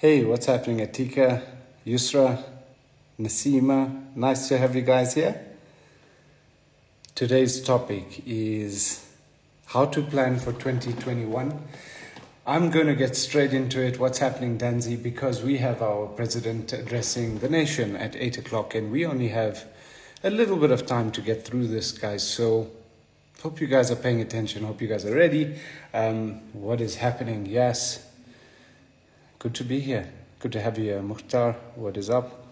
Hey, what's happening, Atika, Yusra, Nasima? Nice to have you guys here. Today's topic is how to plan for 2021. I'm going to get straight into it. What's happening, Danzi? Because we have our president addressing the nation at 8 o'clock, and we only have a little bit of time to get through this, guys. So, hope you guys are paying attention. Hope you guys are ready. Um, what is happening? Yes. Good to be here. Good to have you here. Mukhtar, what is up?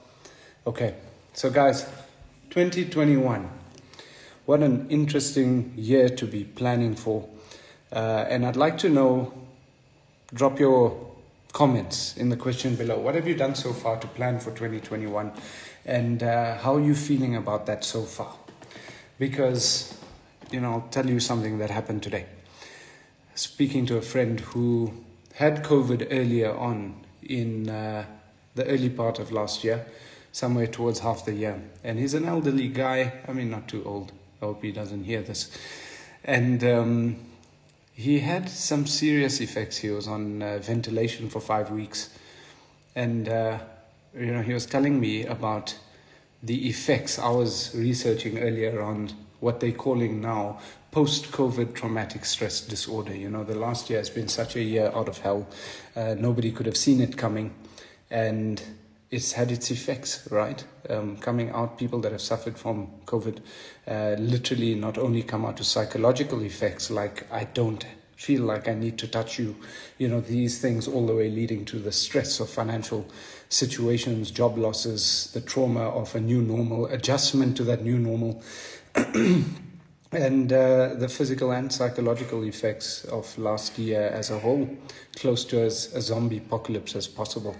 Okay, so guys, 2021. What an interesting year to be planning for. Uh, and I'd like to know, drop your comments in the question below. What have you done so far to plan for 2021? And uh, how are you feeling about that so far? Because, you know, I'll tell you something that happened today. Speaking to a friend who had COVID earlier on in uh, the early part of last year, somewhere towards half the year. And he's an elderly guy, I mean, not too old. I hope he doesn't hear this. And um, he had some serious effects. He was on uh, ventilation for five weeks. And, uh, you know, he was telling me about the effects. I was researching earlier on what they're calling now post COVID traumatic stress disorder. You know, the last year has been such a year out of hell. Uh, nobody could have seen it coming. And it's had its effects, right? Um, coming out, people that have suffered from COVID uh, literally not only come out to psychological effects like, I don't feel like I need to touch you, you know, these things all the way leading to the stress of financial situations, job losses, the trauma of a new normal, adjustment to that new normal. and uh, the physical and psychological effects of last year as a whole, close to as a zombie apocalypse as possible.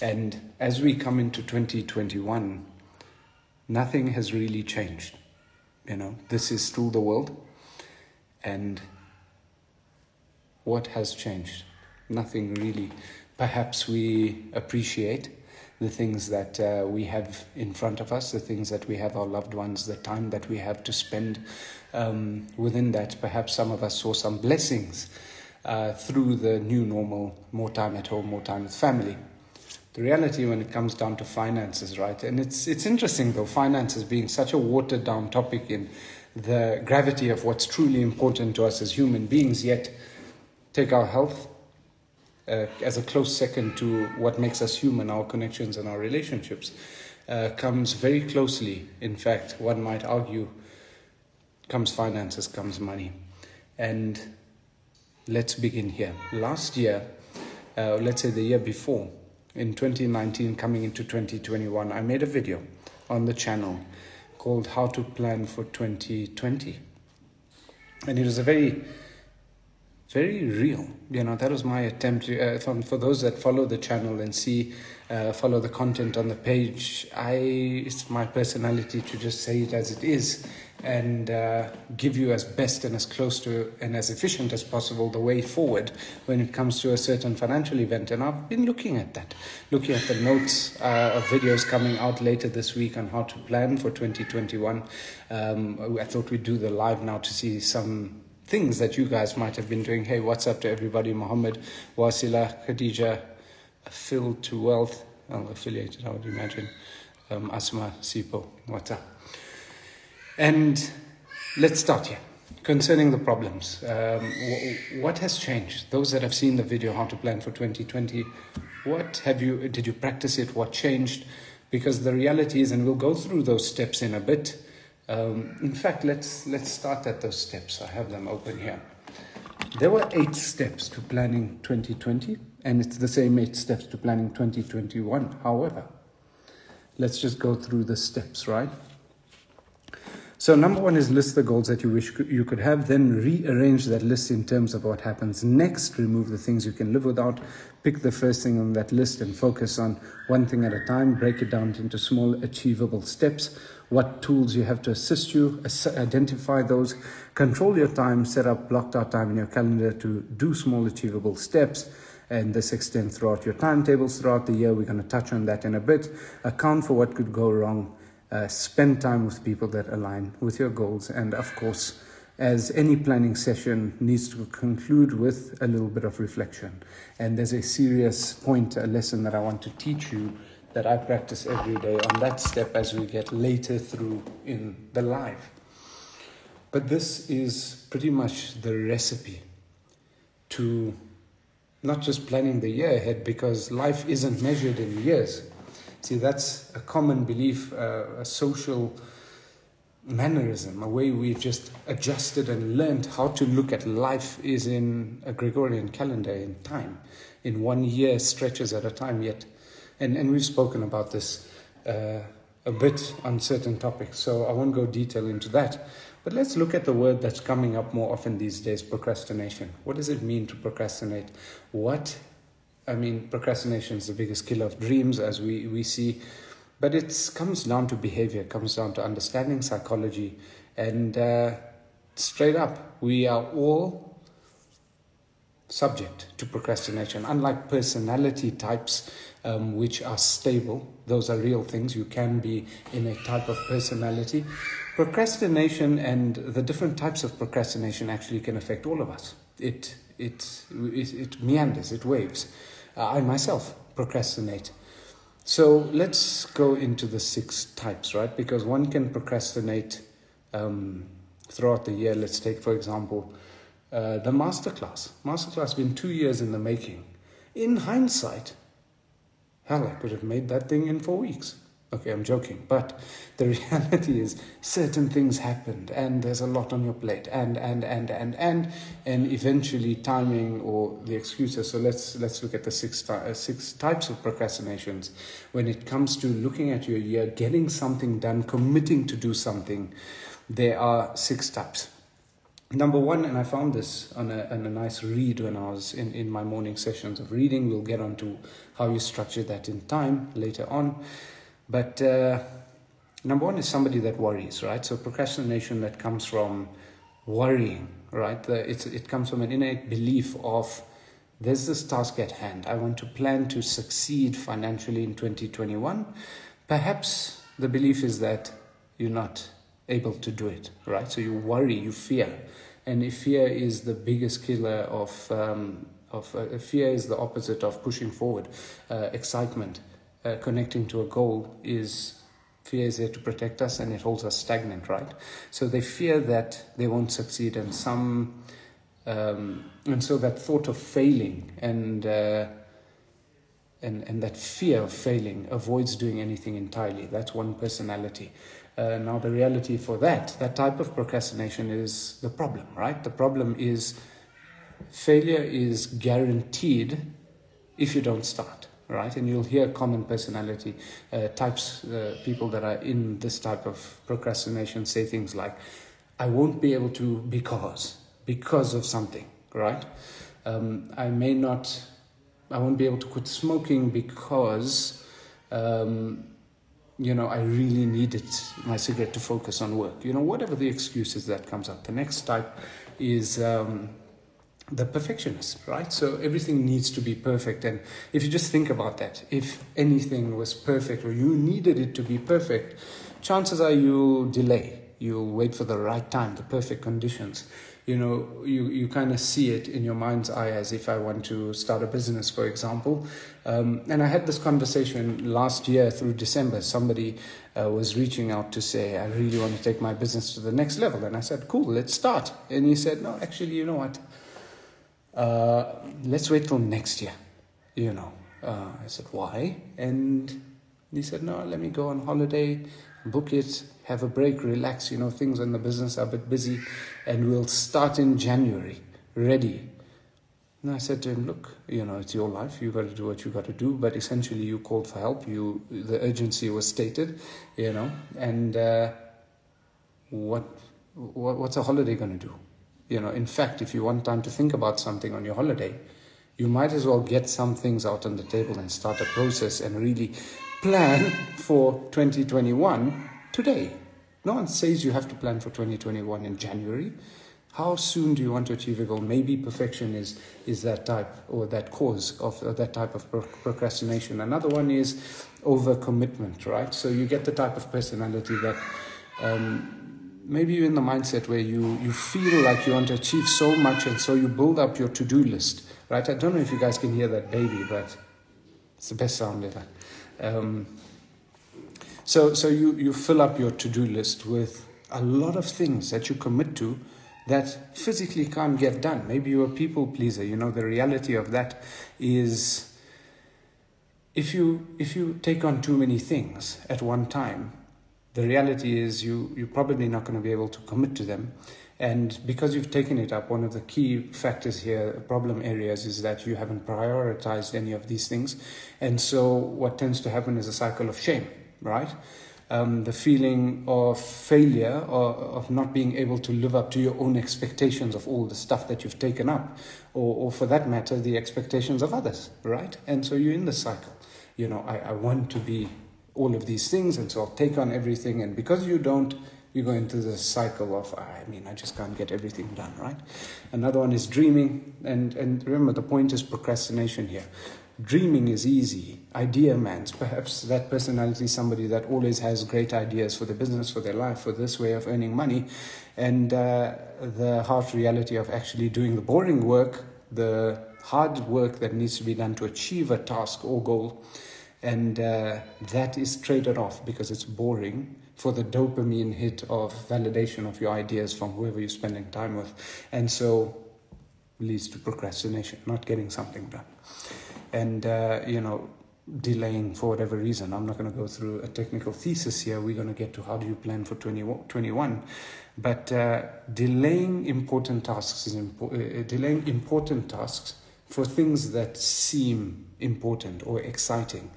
And as we come into 2021, nothing has really changed. You know, this is still the world. And what has changed? Nothing really. Perhaps we appreciate the things that uh, we have in front of us, the things that we have our loved ones, the time that we have to spend um, within that. Perhaps some of us saw some blessings uh, through the new normal, more time at home, more time with family. The reality when it comes down to finances, right? And it's it's interesting though, finances being such a watered down topic in the gravity of what's truly important to us as human beings, yet take our health, uh, as a close second to what makes us human, our connections and our relationships, uh, comes very closely. In fact, one might argue, comes finances, comes money. And let's begin here. Last year, uh, let's say the year before, in 2019, coming into 2021, I made a video on the channel called How to Plan for 2020. And it was a very very real. You know, that was my attempt. To, uh, for, for those that follow the channel and see, uh, follow the content on the page, I it's my personality to just say it as it is and uh, give you as best and as close to and as efficient as possible the way forward when it comes to a certain financial event. And I've been looking at that, looking at the notes uh, of videos coming out later this week on how to plan for 2021. Um, I thought we'd do the live now to see some things that you guys might have been doing. Hey, what's up to everybody? Muhammad, Wasila, Khadija, Phil to Wealth, well, affiliated, I would imagine. Um, Asma, Sipo, what's up? And let's start here. Concerning the problems, um, w- what has changed? Those that have seen the video, How to Plan for 2020, what have you, did you practice it? What changed? Because the reality is, and we'll go through those steps in a bit, um, in fact, let's, let's start at those steps. I have them open here. There were eight steps to planning 2020, and it's the same eight steps to planning 2021. However, let's just go through the steps, right? So, number one is list the goals that you wish you could have, then rearrange that list in terms of what happens next. Remove the things you can live without. Pick the first thing on that list and focus on one thing at a time. Break it down into small, achievable steps. What tools you have to assist you, identify those. Control your time, set up blocked out time in your calendar to do small, achievable steps and this extends throughout your timetables throughout the year. We're going to touch on that in a bit. Account for what could go wrong uh, spend time with people that align with your goals, and of course, as any planning session needs to conclude with a little bit of reflection. And there's a serious point, a lesson that I want to teach you that I practice every day on that step as we get later through in the life. But this is pretty much the recipe to not just planning the year ahead because life isn't measured in years. See, that's a common belief, uh, a social mannerism, a way we've just adjusted and learned how to look at life is in a Gregorian calendar in time, in one year stretches at a time. Yet, and, and we've spoken about this uh, a bit on certain topics, so I won't go detail into that. But let's look at the word that's coming up more often these days procrastination. What does it mean to procrastinate? What, I mean, procrastination is the biggest killer of dreams, as we, we see but it comes down to behavior, comes down to understanding psychology, and uh, straight up, we are all subject to procrastination. Unlike personality types, um, which are stable, those are real things. You can be in a type of personality. Procrastination and the different types of procrastination actually can affect all of us. It it it, it meanders, it waves. Uh, I myself procrastinate. So let's go into the six types, right? Because one can procrastinate um, throughout the year. Let's take, for example, uh, the masterclass. Masterclass has been two years in the making. In hindsight, hell, I could have made that thing in four weeks. Okay, I'm joking, but the reality is certain things happened and there's a lot on your plate and and and and and and eventually timing or the excuses. So let's let's look at the six uh, six types of procrastinations when it comes to looking at your year, getting something done, committing to do something. There are six types. Number one, and I found this on a, on a nice read when I was in, in my morning sessions of reading. We'll get on to how you structure that in time later on. But uh, number one is somebody that worries, right? So procrastination that comes from worrying, right? The, it comes from an innate belief of there's this task at hand. I want to plan to succeed financially in 2021. Perhaps the belief is that you're not able to do it, right? So you worry, you fear. And if fear is the biggest killer of, um, of uh, fear is the opposite of pushing forward, uh, excitement uh, connecting to a goal is fear is there to protect us and it holds us stagnant, right? So they fear that they won't succeed, and some, um, and so that thought of failing and uh, and and that fear of failing avoids doing anything entirely. That's one personality. Uh, now the reality for that, that type of procrastination is the problem, right? The problem is failure is guaranteed if you don't start right? And you'll hear common personality uh, types, uh, people that are in this type of procrastination say things like, I won't be able to because, because of something, right? Um, I may not, I won't be able to quit smoking because, um, you know, I really needed my cigarette to focus on work. You know, whatever the excuses that comes up. The next type is, um, the perfectionist, right? So everything needs to be perfect. And if you just think about that, if anything was perfect or you needed it to be perfect, chances are you'll delay. You'll wait for the right time, the perfect conditions. You know, you, you kind of see it in your mind's eye as if I want to start a business, for example. Um, and I had this conversation last year through December. Somebody uh, was reaching out to say, I really want to take my business to the next level. And I said, cool, let's start. And he said, no, actually, you know what? Uh, let's wait till next year, you know. Uh, I said, why? And he said, no, let me go on holiday, book it, have a break, relax, you know, things in the business are a bit busy, and we'll start in January, ready. And I said to him, look, you know, it's your life, You've got to do what you've got to do, but essentially you called for help, you, the urgency was stated, you know, and uh, what, what, what's a holiday going to do? You know, in fact, if you want time to think about something on your holiday, you might as well get some things out on the table and start a process and really plan for 2021 today. No one says you have to plan for 2021 in January. How soon do you want to achieve a goal? Maybe perfection is, is that type or that cause of that type of procrastination. Another one is overcommitment, right? So you get the type of personality that um, maybe you're in the mindset where you, you feel like you want to achieve so much and so you build up your to-do list, right? I don't know if you guys can hear that baby, but it's the best sound ever. Um, so, so you, you fill up your to-do list with a lot of things that you commit to that physically can't get done. Maybe you're a people pleaser. You know, the reality of that is if you if you take on too many things at one time, the reality is you you're probably not going to be able to commit to them. And because you've taken it up, one of the key factors here, problem areas, is that you haven't prioritized any of these things. And so what tends to happen is a cycle of shame, right? um, the feeling of failure or of not being able to live up to your own expectations of all the stuff that you've taken up, or, or for that matter, the expectations of others, right? And so you're in the cycle. You know, I, I want to be all of these things, and so I'll take on everything, and because you don't, you go into the cycle of i mean i just can't get everything done right another one is dreaming and and remember the point is procrastination here dreaming is easy. Idea man's perhaps that personality somebody that always has great ideas for their business, for their life, for this way of earning money. And uh, the harsh reality of actually doing the boring work, the hard work that needs to be done to achieve a task or goal. And uh, that is traded off because it's boring for the dopamine hit of validation of your ideas from whoever you're spending time with. And so leads to procrastination, not getting something done and uh, you know delaying for whatever reason. I'm not going to go through a technical thesis here. We're going to get to how do you plan for 2021. But uh, delaying important tasks is impo- uh, delaying important tasks for things that seem important or exciting.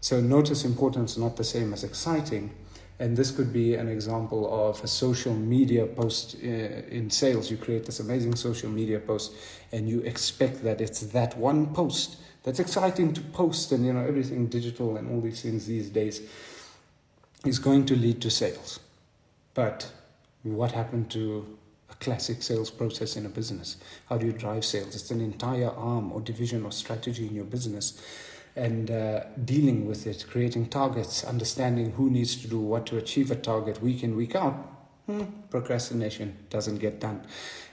So notice importance is not the same as exciting. And this could be an example of a social media post uh, in sales. You create this amazing social media post and you expect that it's that one post that's exciting to post and you know everything digital and all these things these days is going to lead to sales but what happened to a classic sales process in a business. How do you drive sales? It's an entire arm or division or strategy in your business and uh, dealing with it creating targets understanding who needs to do what to achieve a target week in week out. Hmm, procrastination doesn't get done.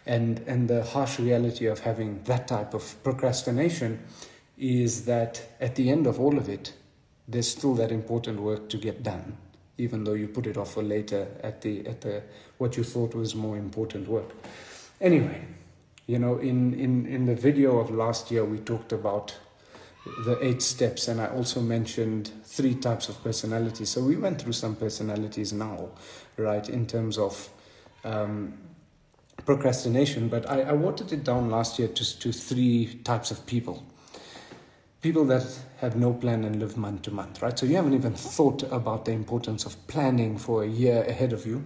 And and the harsh reality of having that type of procrastination is that at the end of all of it, there's still that important work to get done, even though you put it off for later at the at the what you thought was more important work. Anyway, you know, in, in, in the video of last year we talked about the eight steps and I also mentioned three types of personalities. So we went through some personalities now, right, in terms of um, procrastination, but I, I watered it down last year to, to three types of people people that have no plan and live month to month, right? So you haven't even thought about the importance of planning for a year ahead of you.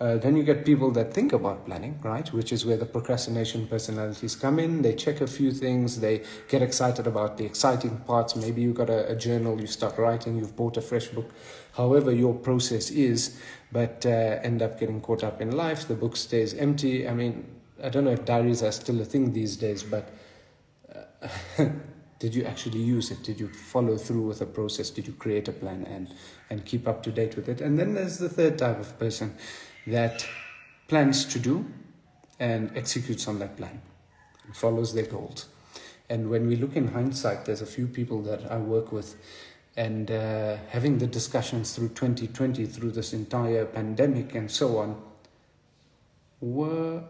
Uh, then you get people that think about planning, right? Which is where the procrastination personalities come in. They check a few things, they get excited about the exciting parts. Maybe you got a, a journal, you start writing, you've bought a fresh book, however your process is, but uh, end up getting caught up in life. The book stays empty. I mean, I don't know if diaries are still a thing these days, but. Uh, did you actually use it? Did you follow through with a process? Did you create a plan and and keep up to date with it? And then there's the third type of person that plans to do and executes on that plan and follows their goals. And when we look in hindsight there's a few people that i work with and uh, having the discussions through 2020 through this entire pandemic and so on were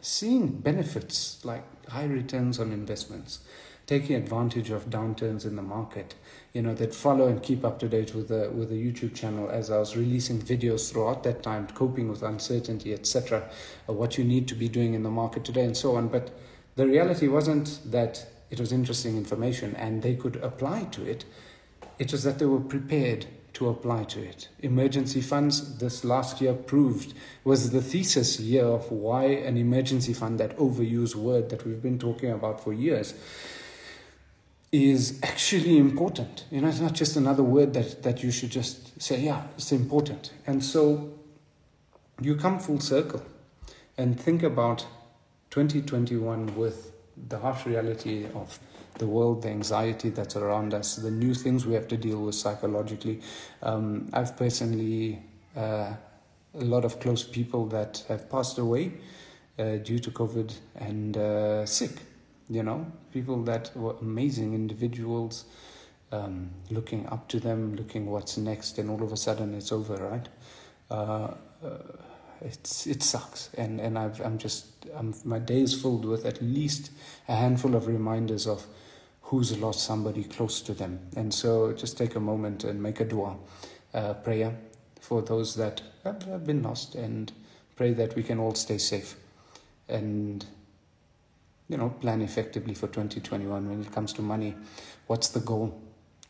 seeing benefits like high returns on investments taking advantage of downturns in the market you know that follow and keep up to date with the with the youtube channel. As i was releasing videos throughout that time coping with uncertainty etc what you need to be doing in the market today and so on. But the reality wasn't that it was interesting information and they could apply to it. It was that they were prepared to apply to it. Emergency funds, this last year proved, was the thesis year of why an emergency fund, that overused word that we've been talking about for years, is actually important. You know, it's not just another word that, that you should just say, yeah, it's important. And so you come full circle and think about 2021 with the harsh reality of the world, the anxiety that's around us, the new things we have to deal with psychologically. Um, I've personally uh, a lot of close people that have passed away uh, due to COVID and uh, sick. You know, people that were amazing individuals, um, looking up to them, looking what's next, and all of a sudden it's over, right? Uh, uh it's it sucks, and and I've, I'm just I'm, my day is filled with at least a handful of reminders of who's lost somebody close to them, and so just take a moment and make a dua, uh, prayer for those that have been lost, and pray that we can all stay safe, and you know plan effectively for 2021 when it comes to money. What's the goal?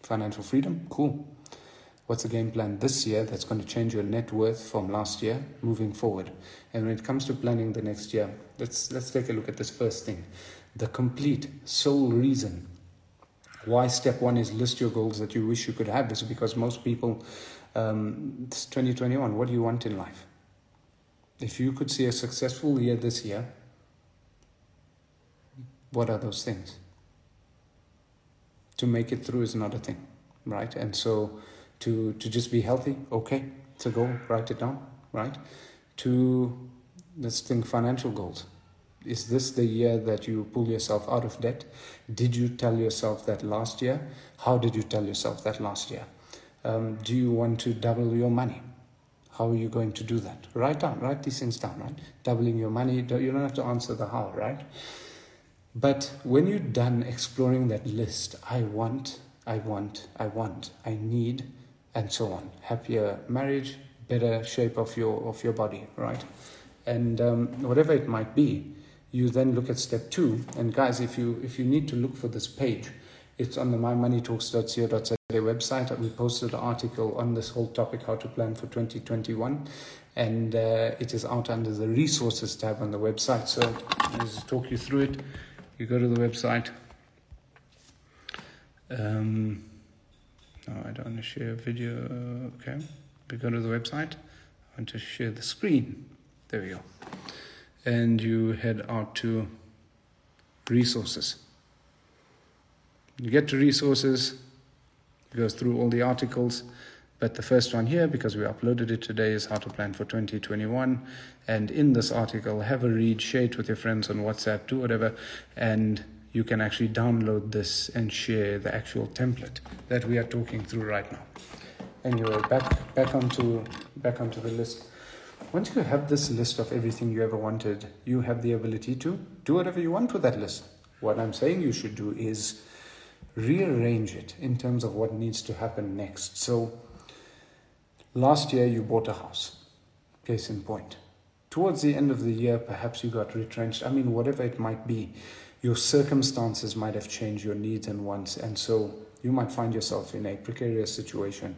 Financial freedom, cool. What's the game plan this year that's going to change your net worth from last year moving forward? And when it comes to planning the next year let's let's take a look at this first thing. The complete sole reason why step one is list your goals that you wish you could have is because most people um, it's 2021 what do you want in life? If you could see a successful year this year what are those things? To make it through is another thing right? And so to to just be healthy okay to go write it down right? To let's think financial goals. Is this the year that you pull yourself out of debt? Did you tell yourself that last year? How did you tell yourself that last year? Um, do you want to double your money? How are you going to do that? Write down write these things down right? Doubling your money you don't have to answer the how right but when you're done exploring that list i want i want i want i need and so on. Happier marriage, better shape of your of your body, right? And um, whatever it might be, you then look at step two. And guys, if you if you need to look for this page, it's on the mymoneytalks.co.za website. We posted an article on this whole topic, how to plan for 2021, and uh, it is out under the resources tab on the website. So I'll just talk you through it. You go to the website. Um, no, I don't want to share video. Okay, we go to the website. I want to share the screen. There we go. And you head out to resources. You get to resources, it goes through all the articles. But the first one here, because we uploaded it today, is how to plan for 2021. And in this article, have a read, share it with your friends on WhatsApp, do whatever, and you can actually download this and share the actual template that we are talking through right now. Anyway, back back onto back onto the list. Once you have this list of everything you ever wanted, you have the ability to do whatever you want with that list. What I'm saying you should do is rearrange it in terms of what needs to happen next. So last year you bought a house. Case in point. Towards the end of the year, perhaps you got retrenched. I mean, whatever it might be your circumstances might have changed your needs and wants, and so you might find yourself in a precarious situation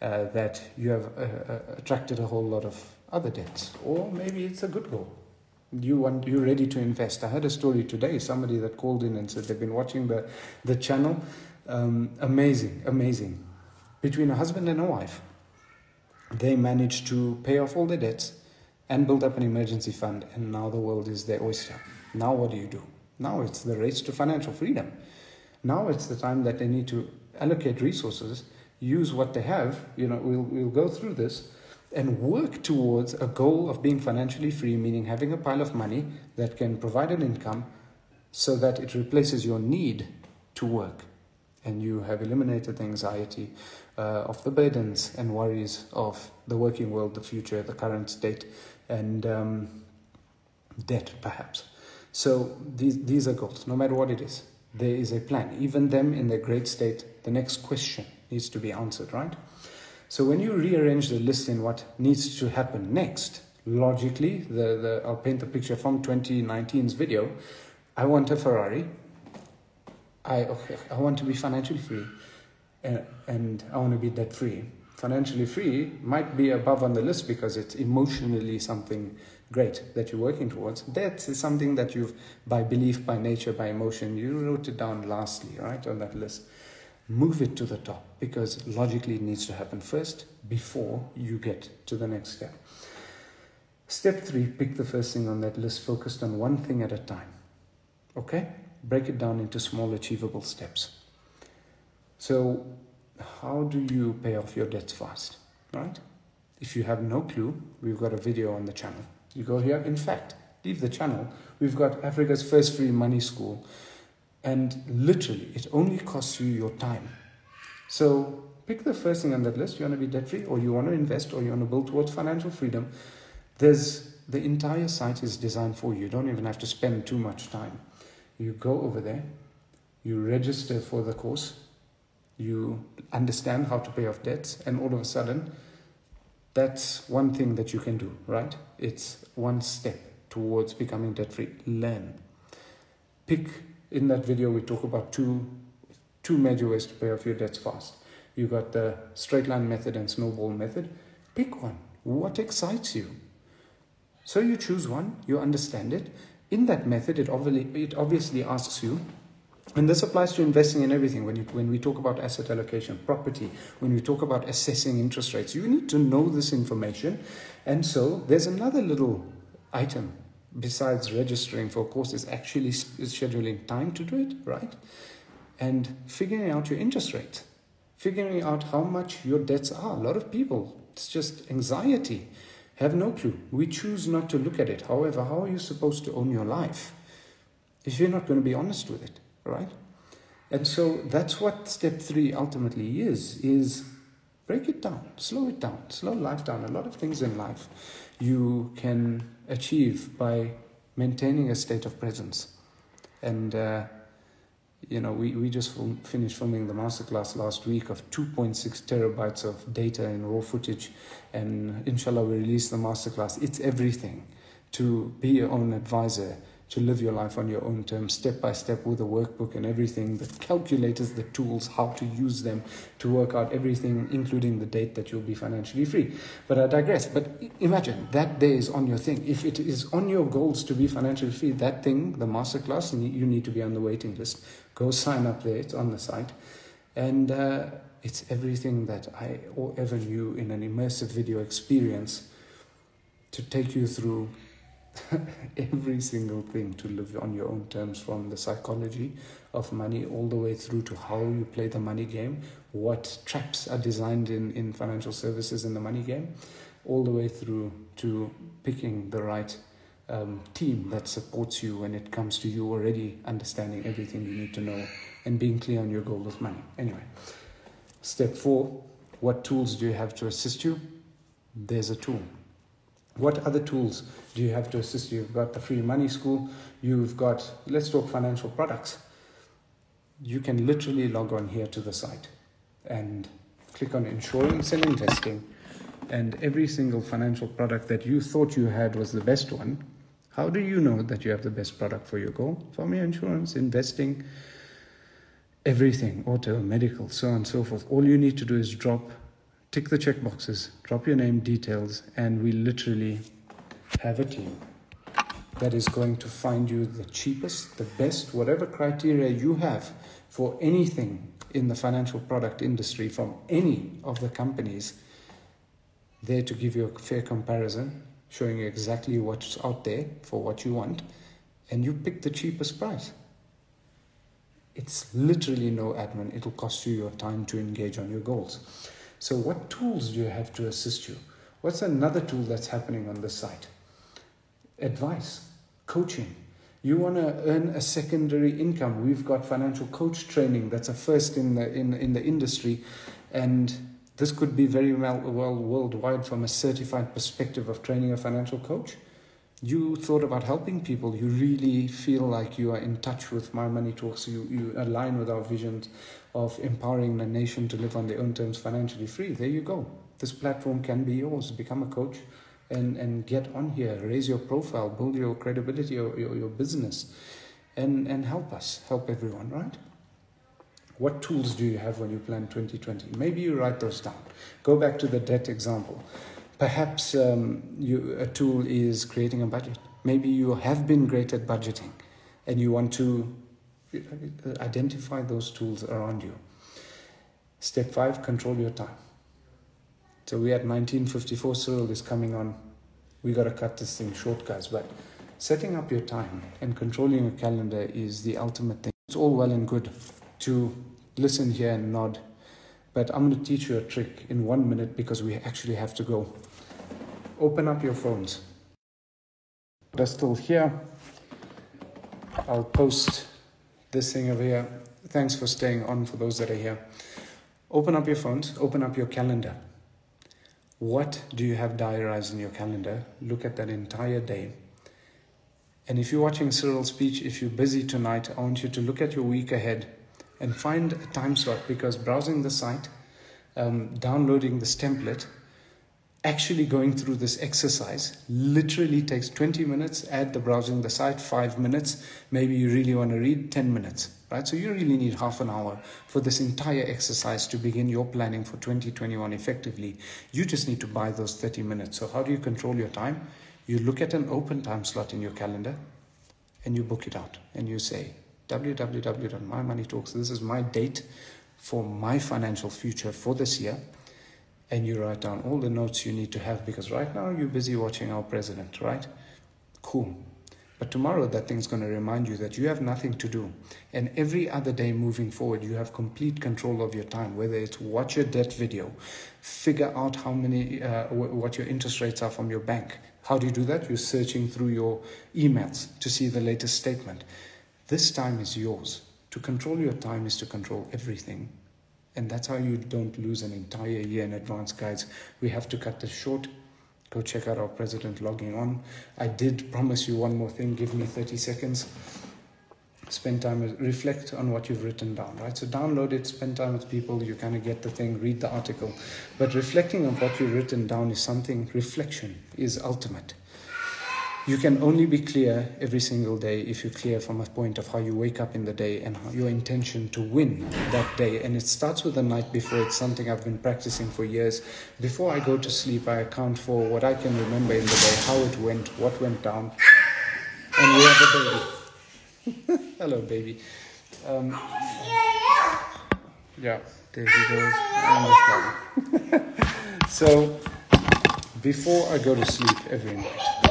uh, that you have uh, uh, attracted a whole lot of other debts, or maybe it's a good goal. You want you're ready to invest. I had a story today. Somebody that called in and said they've been watching the the channel. Um, amazing, amazing. Between a husband and a wife, they managed to pay off all their debts and build up an emergency fund, and now the world is their oyster. Now, what do you do? Now it's the race to financial freedom. Now it's the time that they need to allocate resources, use what they have. You know, we'll, we'll go through this and work towards a goal of being financially free, meaning having a pile of money that can provide an income so that it replaces your need to work. And you have eliminated anxiety uh, of the burdens and worries of the working world, the future, the current state, and um, debt, perhaps. So these, these are goals, no matter what it is. There is a plan. Even them in their great state, the next question needs to be answered, right? So when you rearrange the list in what needs to happen next, logically, the, the, I'll paint the picture from 2019's video. I want a Ferrari. I, okay, I want to be financially free and, I want to be debt free. Financially free might be above on the list because it's emotionally something great that you're working towards. Debt is something that you've, by belief, by nature, by emotion, you wrote it down lastly, right, on that list. Move it to the top because logically it needs to happen first before you get to the next step. Step three, pick the first thing on that list, focused on one thing at a time. Okay? Break it down into small, achievable steps. So, how do you pay off your debts fast? Right? If you have no clue, we've got a video on the channel. You go here. In fact, leave the channel. We've got Africa's first free money school. And literally, it only costs you your time. So pick the first thing on that list. You want to be debt free, or you want to invest, or you want to build towards financial freedom. There's the entire site is designed for you. You don't even have to spend too much time. You go over there, you register for the course, you understand how to pay off debts, and all of a sudden, that's one thing that you can do, right? It's one step towards becoming debt free. Learn. Pick in that video we talk about two two major ways to pay off your debts fast. You got the straight line method and snowball method. Pick one. What excites you? So you choose one, you understand it. In that method, it obviously, it obviously asks you, and this applies to investing in everything. When, you, when we talk about asset allocation, property, when we talk about assessing interest rates, you need to know this information. And so there's another little item besides registering for a course is actually scheduling time to do it, right? And figuring out your interest rate, figuring out how much your debts are. A lot of people, it's just anxiety have no clue. We choose not to look at it. However, how are you supposed to own your life if you're not going to be honest with it, right? And so that's what step three ultimately is, is break it down, slow it down, slow life down. A lot of things in life you can achieve by maintaining a state of presence. And uh, you know, we, we just finished filming the masterclass last week of 2.6 terabytes of data in raw footage, and inshallah, we release the masterclass. It's everything to be your own advisor, to live your life on your own terms, step by step with a workbook and everything, the calculators, the tools, how to use them to work out everything, including the date that you'll be financially free. But I digress. But imagine that day is on your thing. If it is on your goals to be financially free, that thing, the masterclass, you need to be on the waiting list. Go sign up there, it's on the site. And uh, it's everything that I ever knew in an immersive video experience to take you through every single thing to live on your own terms from the psychology of money all the way through to how you play the money game, what traps are designed in, in financial services in the money game, all the way through to picking the right um, team that supports you when it comes to you already understanding everything you need to know and being clear on your goal of money. Anyway, step four what tools do you have to assist you? There's a tool. What other tools do you have to assist you? You've got the free money school, you've got, let's talk financial products. You can literally log on here to the site and click on insurance and investing, and every single financial product that you thought you had was the best one how do you know that you have the best product for your goal? For me, insurance, investing, everything, auto, medical, so on and so forth. All you need to do is drop, tick the check boxes, drop your name, details, and we literally have a team that is going to find you the cheapest, the best, whatever criteria you have for anything in the financial product industry from any of the companies there to give you a fair comparison showing you exactly what's out there for what you want, and you pick the cheapest price. It's literally no admin, it'll cost you your time to engage on your goals. So, what tools do you have to assist you? What's another tool that's happening on the site? Advice, coaching. You want to earn a secondary income. We've got financial coach training that's a first in the, in, in the industry. And this could be very well, well worldwide from a certified perspective of training a financial coach. You thought about helping people. You really feel like you are in touch with My Money Talks. You, you align with our visions of empowering the nation to live on their own terms financially free. There you go. This platform can be yours. Become a coach and, and get on here. Raise your profile, build your credibility, your, your, your business, and, and help us, help everyone, right? What tools do you have when you plan 2020? Maybe you write those down. Go back to the debt example. Perhaps um, you, a tool is creating a budget. Maybe you have been great at budgeting and you want to identify those tools around you. Step five, control your time. So we had 1954, Cyril is coming on. We got to cut this thing short, guys. But setting up your time and controlling your calendar is the ultimate thing. It's all well and good to listen here and nod. But I'm going to teach you a trick in one minute because we actually have to go. Open up your phones. They're still here. I'll post this thing over here. Thanks for staying on for those that are here. Open up your phones, open up your calendar. What do you have diarized in your calendar? Look at that entire day. And if you're watching Cyril's speech, if you're busy tonight, I want you to look at your week ahead and find a time slot because browsing the site, um, downloading this template, actually going through this exercise literally takes 20 minutes. Add the browsing the site, five minutes. Maybe you really want to read 10 minutes, right? So you really need half an hour for this entire exercise to begin your planning for 2021 effectively. You just need to buy those 30 minutes. So, how do you control your time? You look at an open time slot in your calendar and you book it out and you say, www.mymoneytalks, this is my date for my financial future for this year and you write down all the notes you need to have because right now you're busy watching our president, right? Cool. But tomorrow that thing's going to remind you that you have nothing to do. And every other day moving forward, you have complete control of your time, whether it's watch your debt video, figure out how many, uh, what your interest rates are from your bank. How do you do that? You're searching through your emails to see the latest statement. This time is yours. To control your time is to control everything and that's how you don't lose an entire year in advance, guys. We have to cut this short. Go check out our president logging on. I did promise you one more thing. Give me 30 seconds. Spend time, reflect on what you've written down, right? So download it, spend time with people. You kind of get the thing, read the article. But reflecting on what you've written down is something, reflection is ultimate. You can only be clear every single day if you're clear from a point of how you wake up in the day and your intention to win that day. And it starts with the night before. It's something I've been practicing for years. Before I go to sleep, I account for what I can remember in the day, how it went, what went down. And we have a baby. Hello, baby. Um, yeah, there he goes. so, before I go to sleep every night,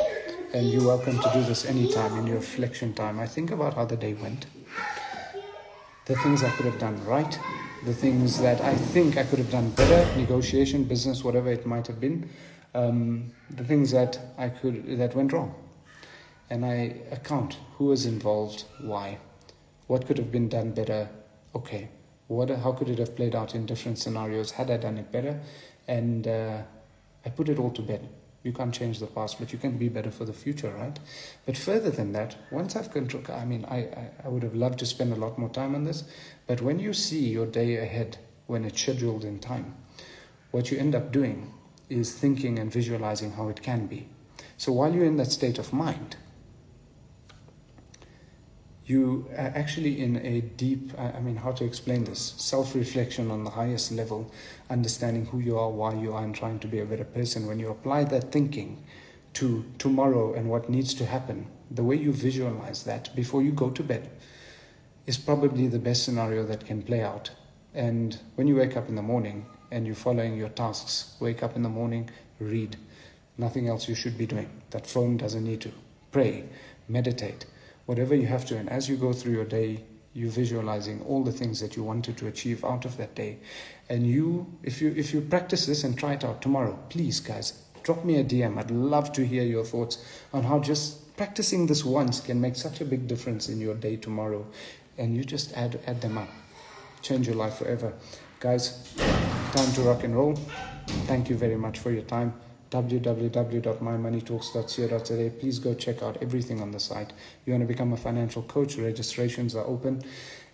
and you're welcome to do this anytime in your reflection time. I think about how the day went, the things I could have done right, the things that I think I could have done better, negotiation, business, whatever it might have been, um, the things that I could that went wrong, and I account who was involved, why, what could have been done better. Okay, what how could it have played out in different scenarios had I done it better, and uh, I put it all to bed. You can't change the past, but you can be better for the future, right? But further than that, once I've control, I mean, I, I, I would have loved to spend a lot more time on this, but when you see your day ahead, when it's scheduled in time, what you end up doing is thinking and visualizing how it can be. So while you're in that state of mind, you are actually in a deep, I mean, how to explain this? Self reflection on the highest level, understanding who you are, why you are, and trying to be a better person. When you apply that thinking to tomorrow and what needs to happen, the way you visualize that before you go to bed is probably the best scenario that can play out. And when you wake up in the morning and you're following your tasks, wake up in the morning, read. Nothing else you should be doing. That phone doesn't need to. Pray, meditate whatever you have to. And as you go through your day, you're visualizing all the things that you wanted to achieve out of that day. And you, if you if you practice this and try it out tomorrow, please, guys, drop me a DM. I'd love to hear your thoughts on how just practicing this once can make such a big difference in your day tomorrow. And you just add add them up, change your life forever, guys. Time to rock and roll. Thank you very much for your time www.mymoneytalks.co.za. Please go check out everything on the site. You want to become a financial coach, registrations are open.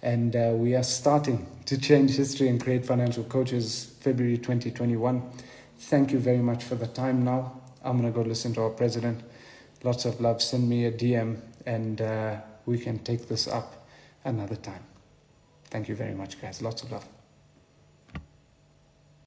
And uh, we are starting to change history and create financial coaches February 2021. Thank you very much for the time now. I'm going to go listen to our president. Lots of love. Send me a DM and uh, we can take this up another time. Thank you very much, guys. Lots of love.